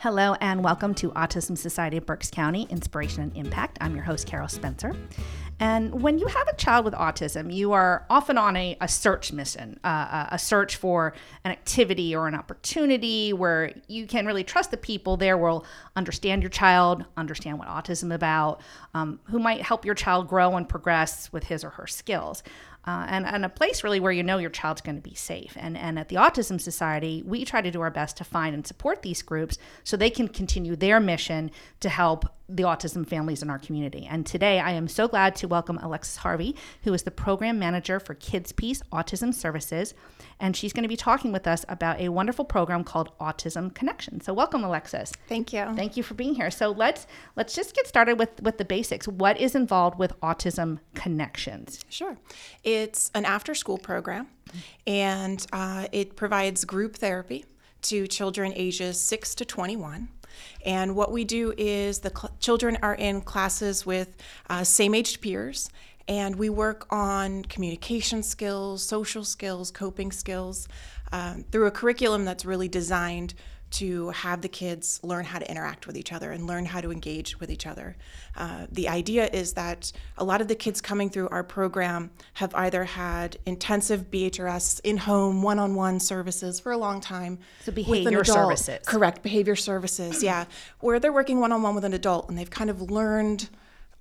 Hello, and welcome to Autism Society of Berks County Inspiration and Impact. I'm your host, Carol Spencer. And when you have a child with autism, you are often on a, a search mission, uh, a search for an activity or an opportunity where you can really trust the people there will understand your child, understand what autism is about, um, who might help your child grow and progress with his or her skills uh, and, and a place really where you know your child's going to be safe. And, and at the Autism Society, we try to do our best to find and support these groups so they can continue their mission to help the autism families in our community. And today I am so glad to welcome Alexis Harvey, who is the program manager for KidsPeace Autism Services. And she's going to be talking with us about a wonderful program called Autism Connection. So welcome, Alexis. Thank you. Thank you for being here. So let's let's just get started with, with the basics. What is involved with Autism Connections? Sure. It's an after school program and uh, it provides group therapy to children ages 6 to 21 and what we do is the cl- children are in classes with uh, same aged peers, and we work on communication skills, social skills, coping skills um, through a curriculum that's really designed to have the kids learn how to interact with each other and learn how to engage with each other. Uh, the idea is that a lot of the kids coming through our program have either had intensive BHRS in home one on one services for a long time. So, behavior services. Correct, behavior services, yeah, where they're working one on one with an adult and they've kind of learned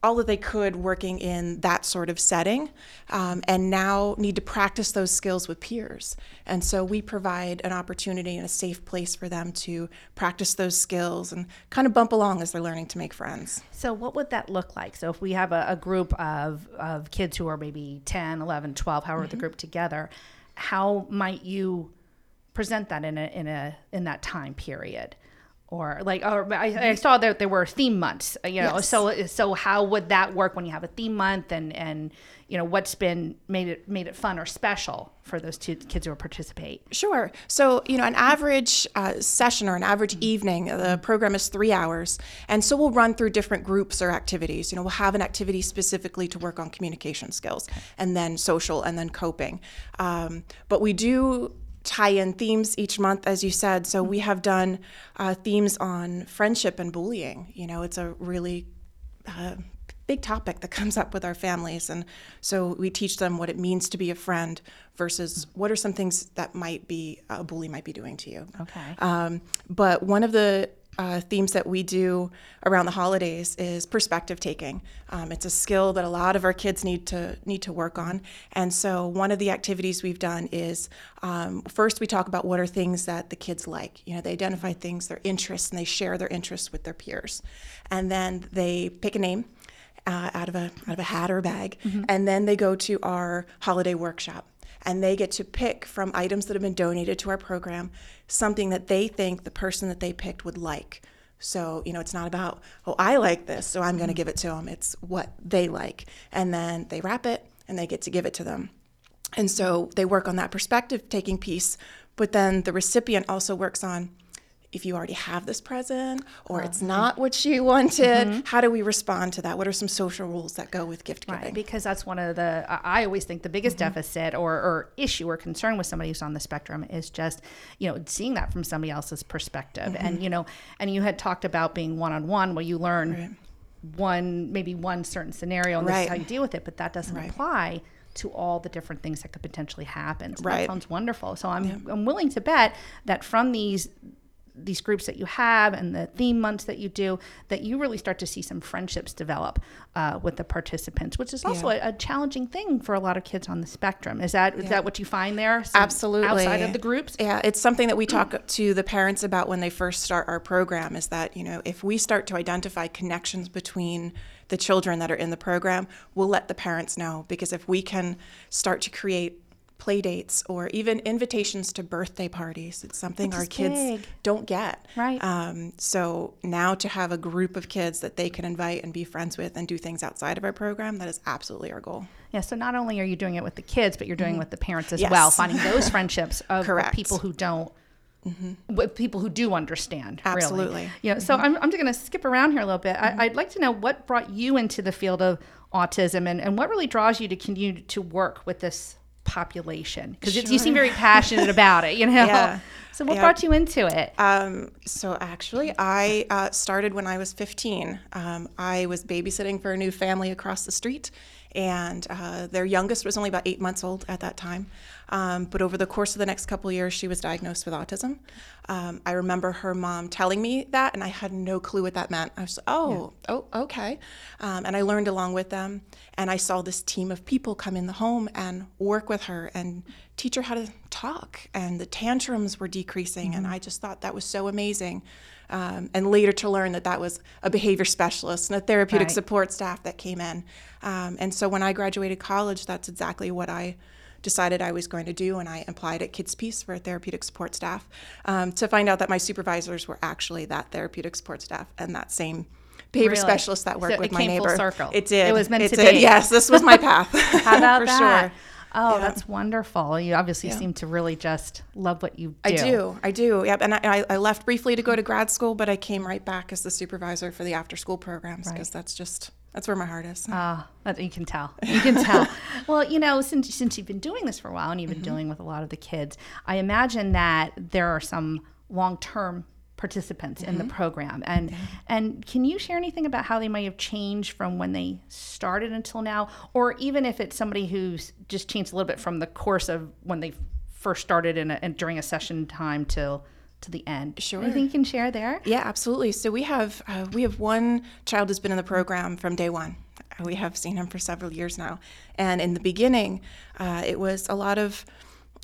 all that they could working in that sort of setting um, and now need to practice those skills with peers. And so we provide an opportunity and a safe place for them to practice those skills and kind of bump along as they're learning to make friends. So, what would that look like? So, if we have a, a group of, of kids who are maybe 10, 11, 12, however mm-hmm. the group together, how might you present that in a, in a in that time period? Or like or I, I, saw that there were theme months you know yes. so so how would that work when you have a theme month and and you know what's been made it made it fun or special for those two kids who participate? Sure. So you know an average uh, session or an average evening the program is three hours and so we'll run through different groups or activities. You know we'll have an activity specifically to work on communication skills and then social and then coping. Um, but we do tie in themes each month, as you said. So we have done uh, themes on friendship and bullying. You know, it's a really uh, big topic that comes up with our families. And so we teach them what it means to be a friend versus what are some things that might be a bully might be doing to you. Okay. Um, but one of the uh, themes that we do around the holidays is perspective taking. Um, it's a skill that a lot of our kids need to need to work on. And so one of the activities we've done is um, first we talk about what are things that the kids like. You know, they identify things, their interests, and they share their interests with their peers. And then they pick a name. Uh, out of a out of a hat or a bag, mm-hmm. and then they go to our holiday workshop and they get to pick from items that have been donated to our program something that they think the person that they picked would like. So, you know, it's not about, oh, I like this, so I'm going to mm. give it to them. It's what they like. And then they wrap it and they get to give it to them. And so they work on that perspective taking piece, but then the recipient also works on if you already have this present or it's not what you wanted mm-hmm. how do we respond to that what are some social rules that go with gift giving right, because that's one of the i always think the biggest mm-hmm. deficit or, or, issue or concern with somebody who's on the spectrum is just you know seeing that from somebody else's perspective mm-hmm. and you know and you had talked about being one-on-one where you learn right. one maybe one certain scenario and right. this is how you deal with it but that doesn't apply to all the different things that could potentially happen. So right. that sounds wonderful. So I'm yeah. I'm willing to bet that from these these groups that you have and the theme months that you do, that you really start to see some friendships develop uh, with the participants, which is also yeah. a, a, challenging thing for a lot of kids on the spectrum. Is that yeah. is that what you find there? Absolutely. Outside of the groups? Yeah, it's something that we talk to the parents about when they first start our program. Is that you know if we start to identify connections between the children that are in the program, we'll let the parents know because if we can start to create play dates or even invitations to birthday parties. It's something Which our kids big. don't get. Right. Um, so now to have a group of kids that they can invite and be friends with and do things outside of our program, that is absolutely our goal. Yeah. So not only are you doing it with the kids, but you're doing mm-hmm. it with the parents as yes. well, finding those friendships of, of people who don't. Mm-hmm. With people who do understand, absolutely. Really. Yeah. Mm-hmm. So I'm, I'm just going to skip around here a little bit. I, would like to know what brought you into the field of autism and, and what really draws you to continue to work with this population because sure. you seem very passionate about it you know yeah. So, what Yeah. brought you into it? Um, so actually, I uh, started when I was 15. Um, I was babysitting for a new family across the street, and uh, their youngest was only about eight months old at that time. Um, but over the course of the next couple of years, she was diagnosed with autism. Um, I remember her mom telling me that, and I had no clue what that meant. I was, oh, oh, okay. Um, and I learned along with them, and I saw this team of people come in the home and work with her and teach her how to talk, and the tantrums were decreasing, and I just thought that was so amazing. Um, and later to learn that that was a behavior specialist and a therapeutic Right. support staff that came in. Um, and so when I graduated college, that's exactly what I decided I was going to do, and I applied at KidsPeace for a therapeutic support staff um, to find out that my supervisors were actually that therapeutic support staff and that same behavior Really? specialist that worked So with it my neighbor. circle. It did. It was meant it to did. be. Yes, this was my path. How about for that? sure. Oh, Yeah. that's wonderful. You obviously Yeah. seem to really just love what you do. I do. I do. Yep. And I, I- left briefly to go to grad school, but I came right back as the supervisor for the after school programs because that's just that's where my heart is. Ah, that you can tell. You can tell. well, you know, since since you've been doing this for a while and you've been Mm-hmm. dealing with a lot of the kids, I imagine that there are some long participants in the Mm-hmm. program. And and can you share anything about how they might have changed from when they started until now, or even if it's somebody who's just changed a little bit from the course of when they first started in a, and during a session time till to the end. Sure. Anything you can share there? Yeah, absolutely. So we have uh, we have one child who's been in the program from day one. We have seen him for several years now, and in the beginning, uh, it was a lot of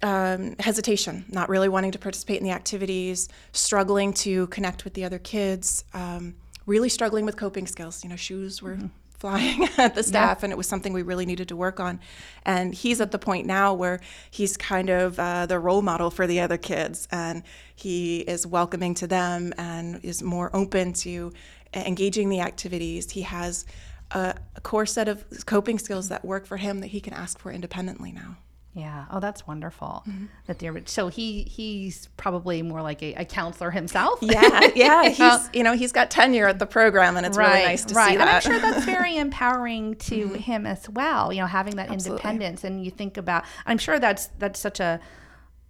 um, hesitation, not really wanting to participate in the activities, struggling to connect with the other kids, um, really struggling with coping skills. You know, shoes were flying at the staff, and it was something we really needed to work on. And he's at the point now where he's kind of uh, the role model for the other kids, and he is welcoming to them and is more open to engaging the activities. He has a, a core set of coping skills that work for him that he can ask for independently now. Yeah. Oh, that's wonderful. Mm-hmm. That they're so he he's probably more like a, a counselor himself. Yeah, yeah. He's you know he's got tenure at the program, and it's right, really nice to right. see And I'm sure that's very empowering to him as well. You know, having that Absolutely. independence, and you think about. I'm sure that's that's such a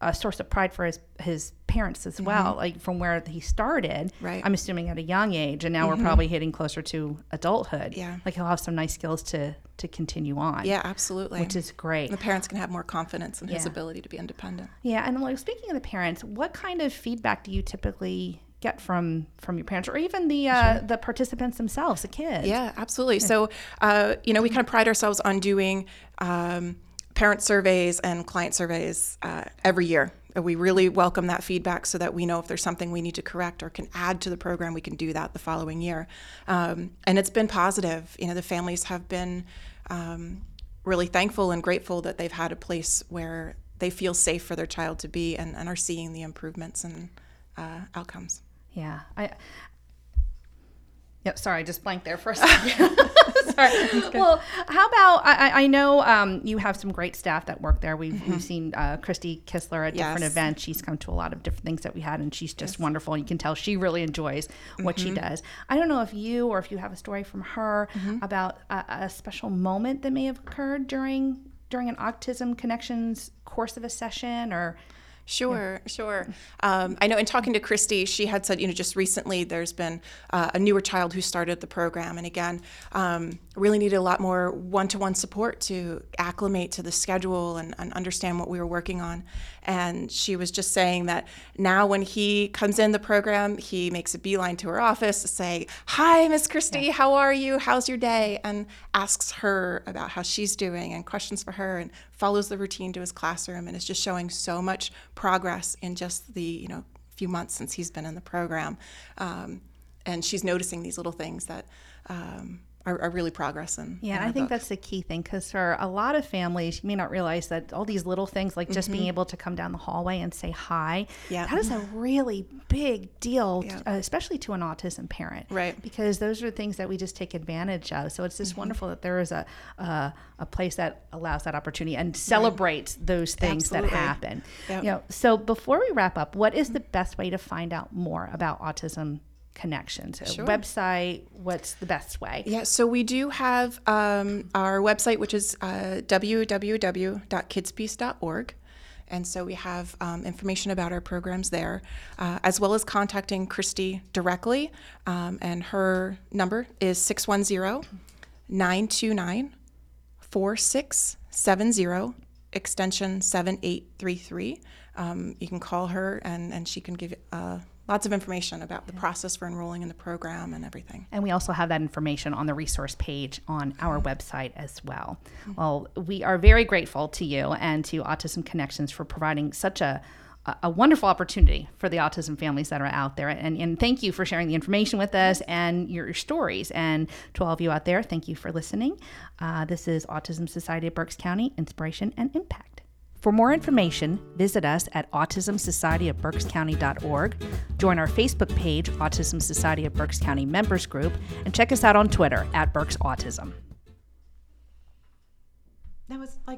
a source of pride for his his parents as well. Like from where he started. Mm-hmm. Right. Mm-hmm. I'm assuming at a young age, and now we're probably hitting closer to adulthood. Yeah. Like he'll have some nice skills to to continue on. yeah, absolutely. Which is great. the parents can have more confidence in his ability to be independent. Yeah, and like speaking of the parents, what kind of feedback do you typically get from from your parents, or even the uh, the participants themselves, the kids? Yeah, absolutely. So, uh, you know, we kind of pride ourselves on doing um, parent surveys and client surveys uh, every year. We really welcome that feedback so that we know if there's something we need to correct or can add to the program, we can do that the following year. Um, and it's been positive. You know, the families have been um, really thankful and grateful that they've had a place where they feel safe for their child to be and, and are seeing the improvements and uh, outcomes. Yeah. I. Yep. Sorry, I just blanked there for a second. sorry. Well, how about I, I- know um, you have some great staff that work there. We've, we've seen uh, Christy Kistler at different events. She's come to a lot of different things that we had, and she's just wonderful. You can tell she really enjoys what she does. I don't know if you or if you have a story from her about a, a special moment that may have occurred during during an autism connections course of a session or Sure, sure. Um, I know in talking to Christy, she had said, you know, just recently there's been uh, a newer child who started the program. And again, um, really needed a lot more one to one support to acclimate to the schedule and, and understand what we were working on. And she was just saying that now when he comes in the program, he makes a beeline to her office to say, Hi, Miss Christy, how are you? How's your day? And asks her about how she's doing and questions for her and follows the routine to his classroom and is just showing so much progress in just the you know few months since he's been in the program. Um, and she's noticing these little things that um, are, are really progress in. Yeah, in I think book. that's the key thing because for a lot of families, you may not realize that all these little things, like just being able to come down the hallway and say hi, Mm-hmm. Yeah. that is a really big deal, Yeah. uh, especially to an autism parent, Right. Because those are things that we just take advantage of. So it's Mm-hmm. just wonderful that there is a uh, a place that allows that opportunity and celebrates those things Absolutely. that happen. Yep. You know, so before we wrap up, what is the best way to find out more about autism? Connections, a Sure. website. What's the best way? Yeah, so we do have um, our website, which is uh, www.kidspeace.org. And so we have um, information about our programs there, uh, as well as contacting Christy directly. Um, and her number is 610 929 4670, extension 7833. Um, you can call her and, and she can give uh, lots of information about the process for enrolling in the program and everything. And we also have that information on the resource page on our website as well. Well, we are very grateful to you and to Autism Connections for providing such a a wonderful opportunity for the autism families that are out there. And, and thank you for sharing the information with us and your, your stories. And to all of you out there, thank you for listening. Uh, this is Autism Society of Berks County Inspiration and Impact. For more information, visit us at autismsocietyofberkscounty.org, join our Facebook page, Autism Society of Berks County Members Group, and check us out on Twitter at Berks Autism. That was like